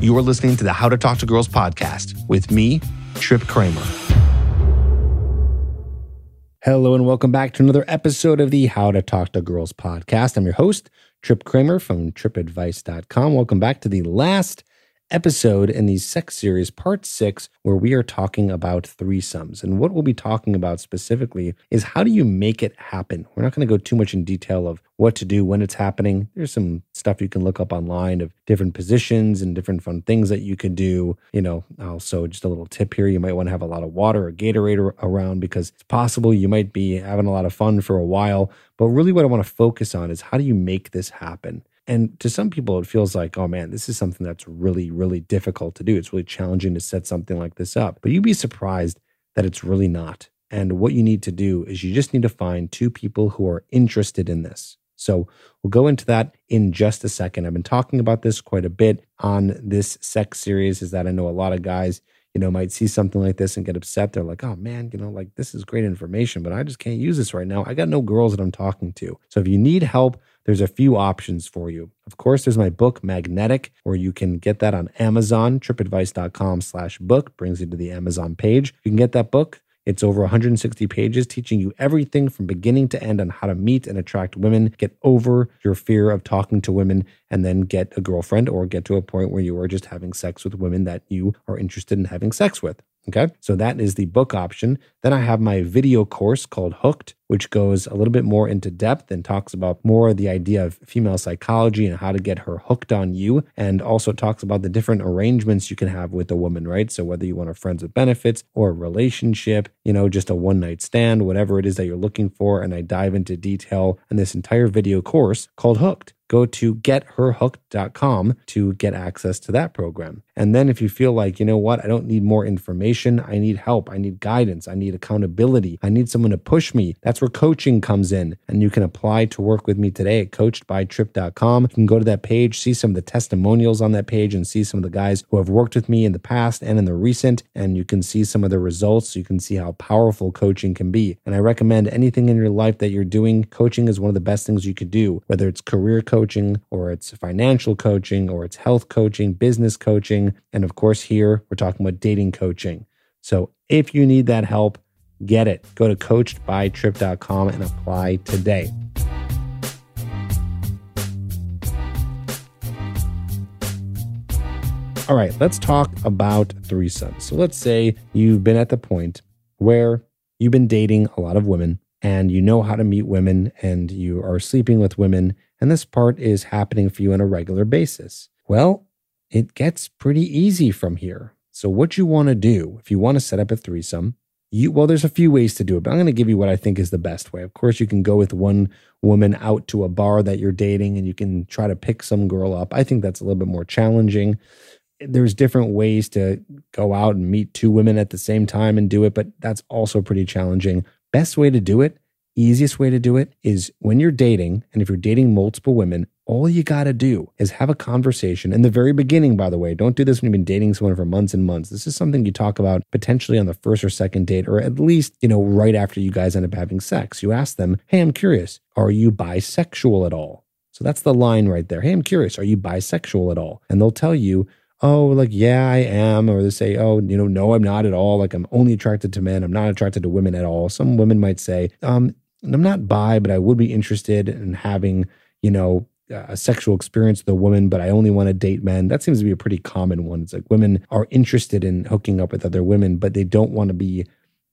You are listening to the How to Talk to Girls podcast with me, Trip Kramer. Hello, and welcome back to another episode of the How to Talk to Girls podcast. I'm your host, Trip Kramer from tripadvice.com. Welcome back to the last episode in the sex series, part six, where we are talking about threesomes. And what we'll be talking about specifically is how do you make it happen? We're not going to go too much in detail of what to do when it's happening. There's some stuff you can look up online of different positions and different fun things that you can do. You know, also just a little tip here you might want to have a lot of water or Gatorade around because it's possible you might be having a lot of fun for a while. But really, what I want to focus on is how do you make this happen? And to some people, it feels like, oh man, this is something that's really, really difficult to do. It's really challenging to set something like this up. But you'd be surprised that it's really not. And what you need to do is you just need to find two people who are interested in this. So we'll go into that in just a second. I've been talking about this quite a bit on this sex series, is that I know a lot of guys you know, might see something like this and get upset. They're like, oh man, you know, like this is great information, but I just can't use this right now. I got no girls that I'm talking to. So if you need help, there's a few options for you. Of course, there's my book, Magnetic, where you can get that on Amazon, tripadvice.com slash book, brings you to the Amazon page. You can get that book. It's over 160 pages teaching you everything from beginning to end on how to meet and attract women, get over your fear of talking to women, and then get a girlfriend or get to a point where you are just having sex with women that you are interested in having sex with. Okay. So that is the book option. Then I have my video course called Hooked, which goes a little bit more into depth and talks about more the idea of female psychology and how to get her hooked on you. And also talks about the different arrangements you can have with a woman, right? So whether you want a friends with benefits or a relationship, you know, just a one night stand, whatever it is that you're looking for. And I dive into detail in this entire video course called Hooked go to getherhooked.com to get access to that program. And then if you feel like, you know what, I don't need more information, I need help, I need guidance, I need accountability, I need someone to push me, that's where coaching comes in. And you can apply to work with me today at coachedbytrip.com. You can go to that page, see some of the testimonials on that page, and see some of the guys who have worked with me in the past and in the recent. And you can see some of the results. You can see how powerful coaching can be. And I recommend anything in your life that you're doing, coaching is one of the best things you could do, whether it's career coaching or it's financial coaching, or it's health coaching, business coaching. And of course, here we're talking about dating coaching. So if you need that help, get it. Go to coachedbytrip.com and apply today. All right, let's talk about threesomes. So let's say you've been at the point where you've been dating a lot of women and you know how to meet women and you are sleeping with women and this part is happening for you on a regular basis. Well, it gets pretty easy from here. So, what you want to do if you want to set up a threesome, you well, there's a few ways to do it, but I'm going to give you what I think is the best way. Of course, you can go with one woman out to a bar that you're dating and you can try to pick some girl up. I think that's a little bit more challenging. There's different ways to go out and meet two women at the same time and do it, but that's also pretty challenging. Best way to do it easiest way to do it is when you're dating, and if you're dating multiple women, all you got to do is have a conversation. In the very beginning, by the way, don't do this when you've been dating someone for months and months. This is something you talk about potentially on the first or second date, or at least, you know, right after you guys end up having sex. You ask them, Hey, I'm curious, are you bisexual at all? So that's the line right there. Hey, I'm curious, are you bisexual at all? And they'll tell you, oh, like, yeah, I am. Or they say, oh, you know, no, I'm not at all. Like, I'm only attracted to men. I'm not attracted to women at all. Some women might say, um, I'm not bi, but I would be interested in having, you know, a sexual experience with a woman, but I only want to date men. That seems to be a pretty common one. It's like women are interested in hooking up with other women, but they don't want to be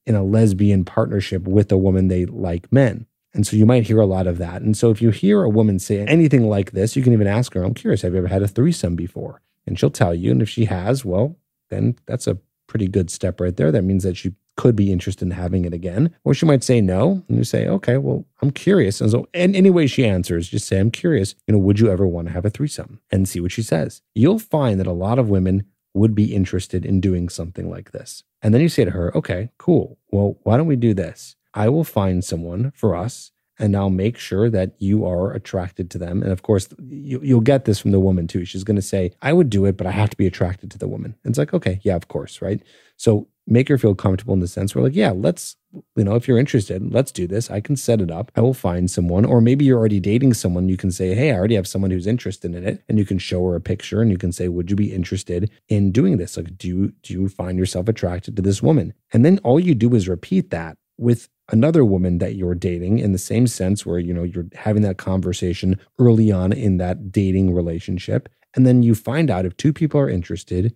in a lesbian partnership with a woman they like men. And so you might hear a lot of that. And so if you hear a woman say anything like this, you can even ask her, I'm curious, have you ever had a threesome before? And she'll tell you. And if she has, well, then that's a pretty good step right there. That means that she could be interested in having it again. Or she might say no. And you say, okay, well, I'm curious. And so, and any way she answers, just say, I'm curious, you know, would you ever want to have a threesome? And see what she says. You'll find that a lot of women would be interested in doing something like this. And then you say to her, okay, cool. Well, why don't we do this? I will find someone for us and I'll make sure that you are attracted to them. And of course, you, will get this from the woman too. She's going to say, I would do it, but I have to be attracted to the woman. And it's like, okay, yeah, of course, right? So make her feel comfortable in the sense where, like, yeah, let's, you know, if you're interested, let's do this. I can set it up. I will find someone. Or maybe you're already dating someone. You can say, hey, I already have someone who's interested in it. And you can show her a picture and you can say, would you be interested in doing this? Like, do you, do you find yourself attracted to this woman? And then all you do is repeat that with another woman that you're dating in the same sense where you know you're having that conversation early on in that dating relationship and then you find out if two people are interested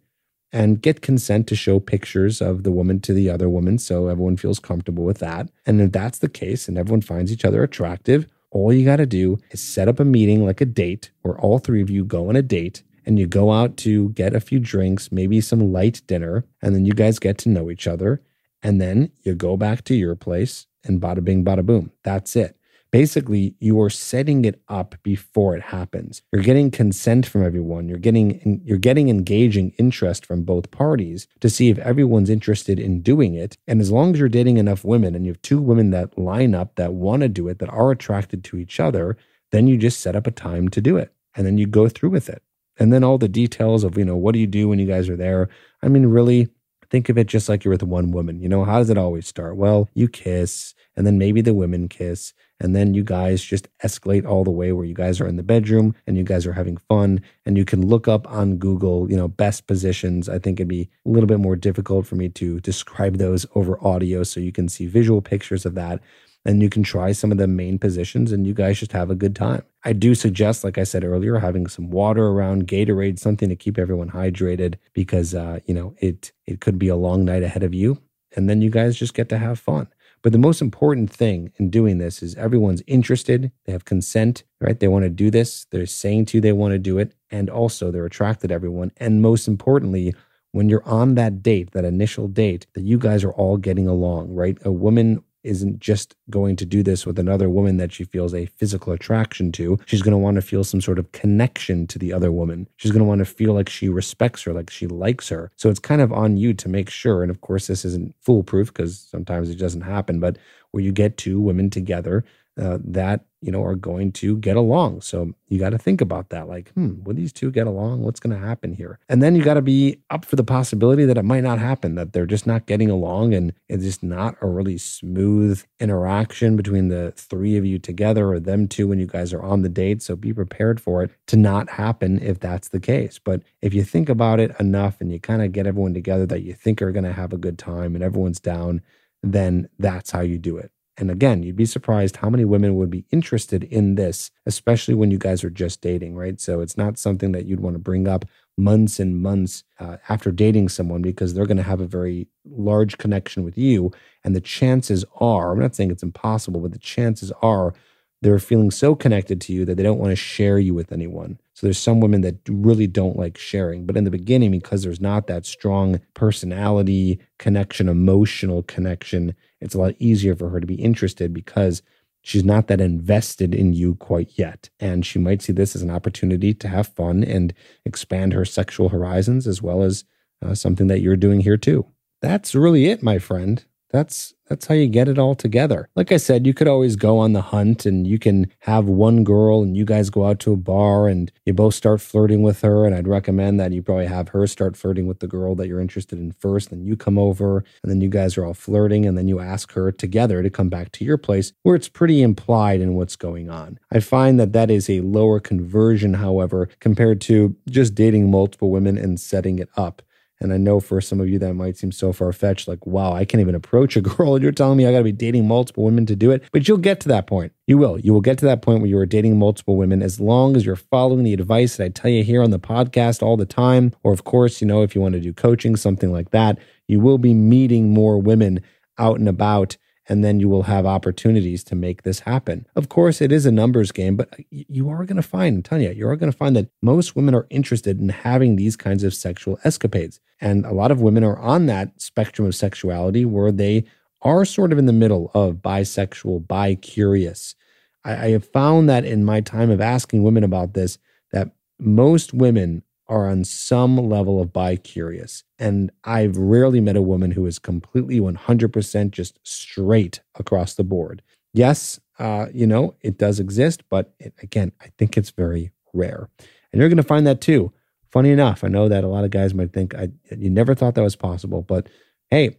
and get consent to show pictures of the woman to the other woman so everyone feels comfortable with that and if that's the case and everyone finds each other attractive all you got to do is set up a meeting like a date where all three of you go on a date and you go out to get a few drinks, maybe some light dinner, and then you guys get to know each other. And then you go back to your place and bada bing, bada boom. That's it. Basically, you are setting it up before it happens. You're getting consent from everyone. You're getting you're getting engaging interest from both parties to see if everyone's interested in doing it. And as long as you're dating enough women and you have two women that line up that want to do it, that are attracted to each other, then you just set up a time to do it. And then you go through with it. And then all the details of, you know, what do you do when you guys are there? I mean, really, think of it just like you're with one woman. You know, how does it always start? Well, you kiss, and then maybe the women kiss, and then you guys just escalate all the way where you guys are in the bedroom and you guys are having fun. And you can look up on Google, you know, best positions. I think it'd be a little bit more difficult for me to describe those over audio so you can see visual pictures of that and you can try some of the main positions and you guys just have a good time. I do suggest, like I said earlier, having some water around, Gatorade, something to keep everyone hydrated because, uh, you know, it, it could be a long night ahead of you. And then you guys just get to have fun. But the most important thing in doing this is everyone's interested. They have consent, right? They want to do this. They're saying to you they want to do it. And also they're attracted to everyone. And most importantly, when you're on that date, that initial date, that you guys are all getting along, right? A woman isn't just going to do this with another woman that she feels a physical attraction to. She's going to want to feel some sort of connection to the other woman. She's going to want to feel like she respects her, like she likes her. So it's kind of on you to make sure. And of course, this isn't foolproof because sometimes it doesn't happen, but where you get two women together uh, that you know are going to get along. So you got to think about that. Like, hmm, will these two get along? What's going to happen here? And then you got to be up for the possibility that it might not happen. That they're just not getting along, and it's just not a really smooth interaction between the three of you together or them two when you guys are on the date. So be prepared for it to not happen if that's the case. But if you think about it enough and you kind of get everyone together that you think are going to have a good time and everyone's down, then that's how you do it. And again, you'd be surprised how many women would be interested in this, especially when you guys are just dating, right? So it's not something that you'd want to bring up months and months uh, after dating someone because they're going to have a very large connection with you. And the chances are, I'm not saying it's impossible, but the chances are they're feeling so connected to you that they don't want to share you with anyone. So there's some women that really don't like sharing. But in the beginning, because there's not that strong personality connection, emotional connection, it's a lot easier for her to be interested because she's not that invested in you quite yet. And she might see this as an opportunity to have fun and expand her sexual horizons, as well as uh, something that you're doing here too. That's really it, my friend. That's that's how you get it all together. Like I said, you could always go on the hunt and you can have one girl and you guys go out to a bar and you both start flirting with her. And I'd recommend that you probably have her start flirting with the girl that you're interested in first. Then you come over and then you guys are all flirting and then you ask her together to come back to your place where it's pretty implied in what's going on. I find that that is a lower conversion, however, compared to just dating multiple women and setting it up. And I know for some of you that might seem so far fetched, like, wow, I can't even approach a girl. You're telling me I got to be dating multiple women to do it. But you'll get to that point. You will. You will get to that point where you are dating multiple women as long as you're following the advice that I tell you here on the podcast all the time. Or, of course, you know, if you want to do coaching, something like that, you will be meeting more women out and about and then you will have opportunities to make this happen. Of course, it is a numbers game, but uh, you are going to find, you, you are going to find that most women are interested in having these kinds of sexual escapades. And a lot of women are on that spectrum of sexuality where they are sort of in the middle of bisexual, bi curious. I, I have found that in my time of asking women about this, that most women are on some level of bi curious. And I've rarely met a woman who is completely 100% just straight across the board. yes, uh, you know, it does exist, but it, again, I think it's very rare. And you're going to find that too. Funny enough, I know that a lot of guys might think I, you never thought that was possible, but hey,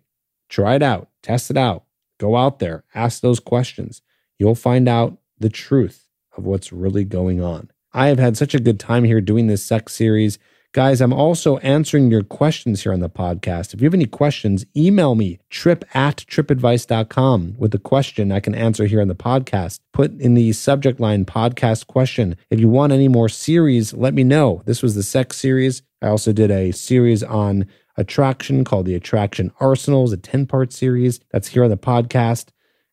try it out, test it out, go out there, ask those questions. You'll find out the truth of what's really going on. I have had such a good time here doing this sex series. Guys, I'm also answering your questions here on the podcast. If you have any questions, email me trip at tripadvice.com with a question I can answer here on the podcast. Put in the subject line podcast question. If you want any more series, let me know. This was the sex series. I also did a series on attraction called the Attraction Arsenals, a 10 part series that's here on the podcast.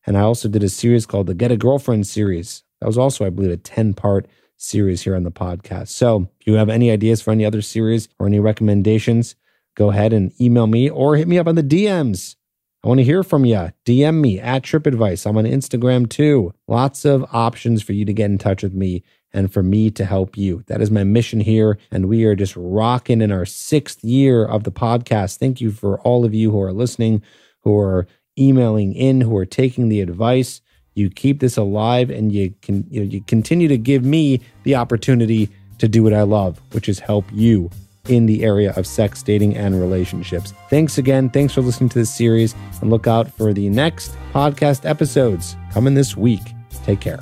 And I also did a series called the Get a Girlfriend series. That was also, I believe, a 10 part series here on the podcast. So if you have any ideas for any other series or any recommendations, go ahead and email me or hit me up on the DMs. I want to hear from you. DM me at TripAdvice. I'm on Instagram too. Lots of options for you to get in touch with me and for me to help you. That is my mission here. And we are just rocking in our sixth year of the podcast. Thank you for all of you who are listening, who are emailing in, who are taking the advice you keep this alive and you can you, know, you continue to give me the opportunity to do what I love, which is help you in the area of sex, dating, and relationships. Thanks again. Thanks for listening to this series and look out for the next podcast episodes coming this week. Take care.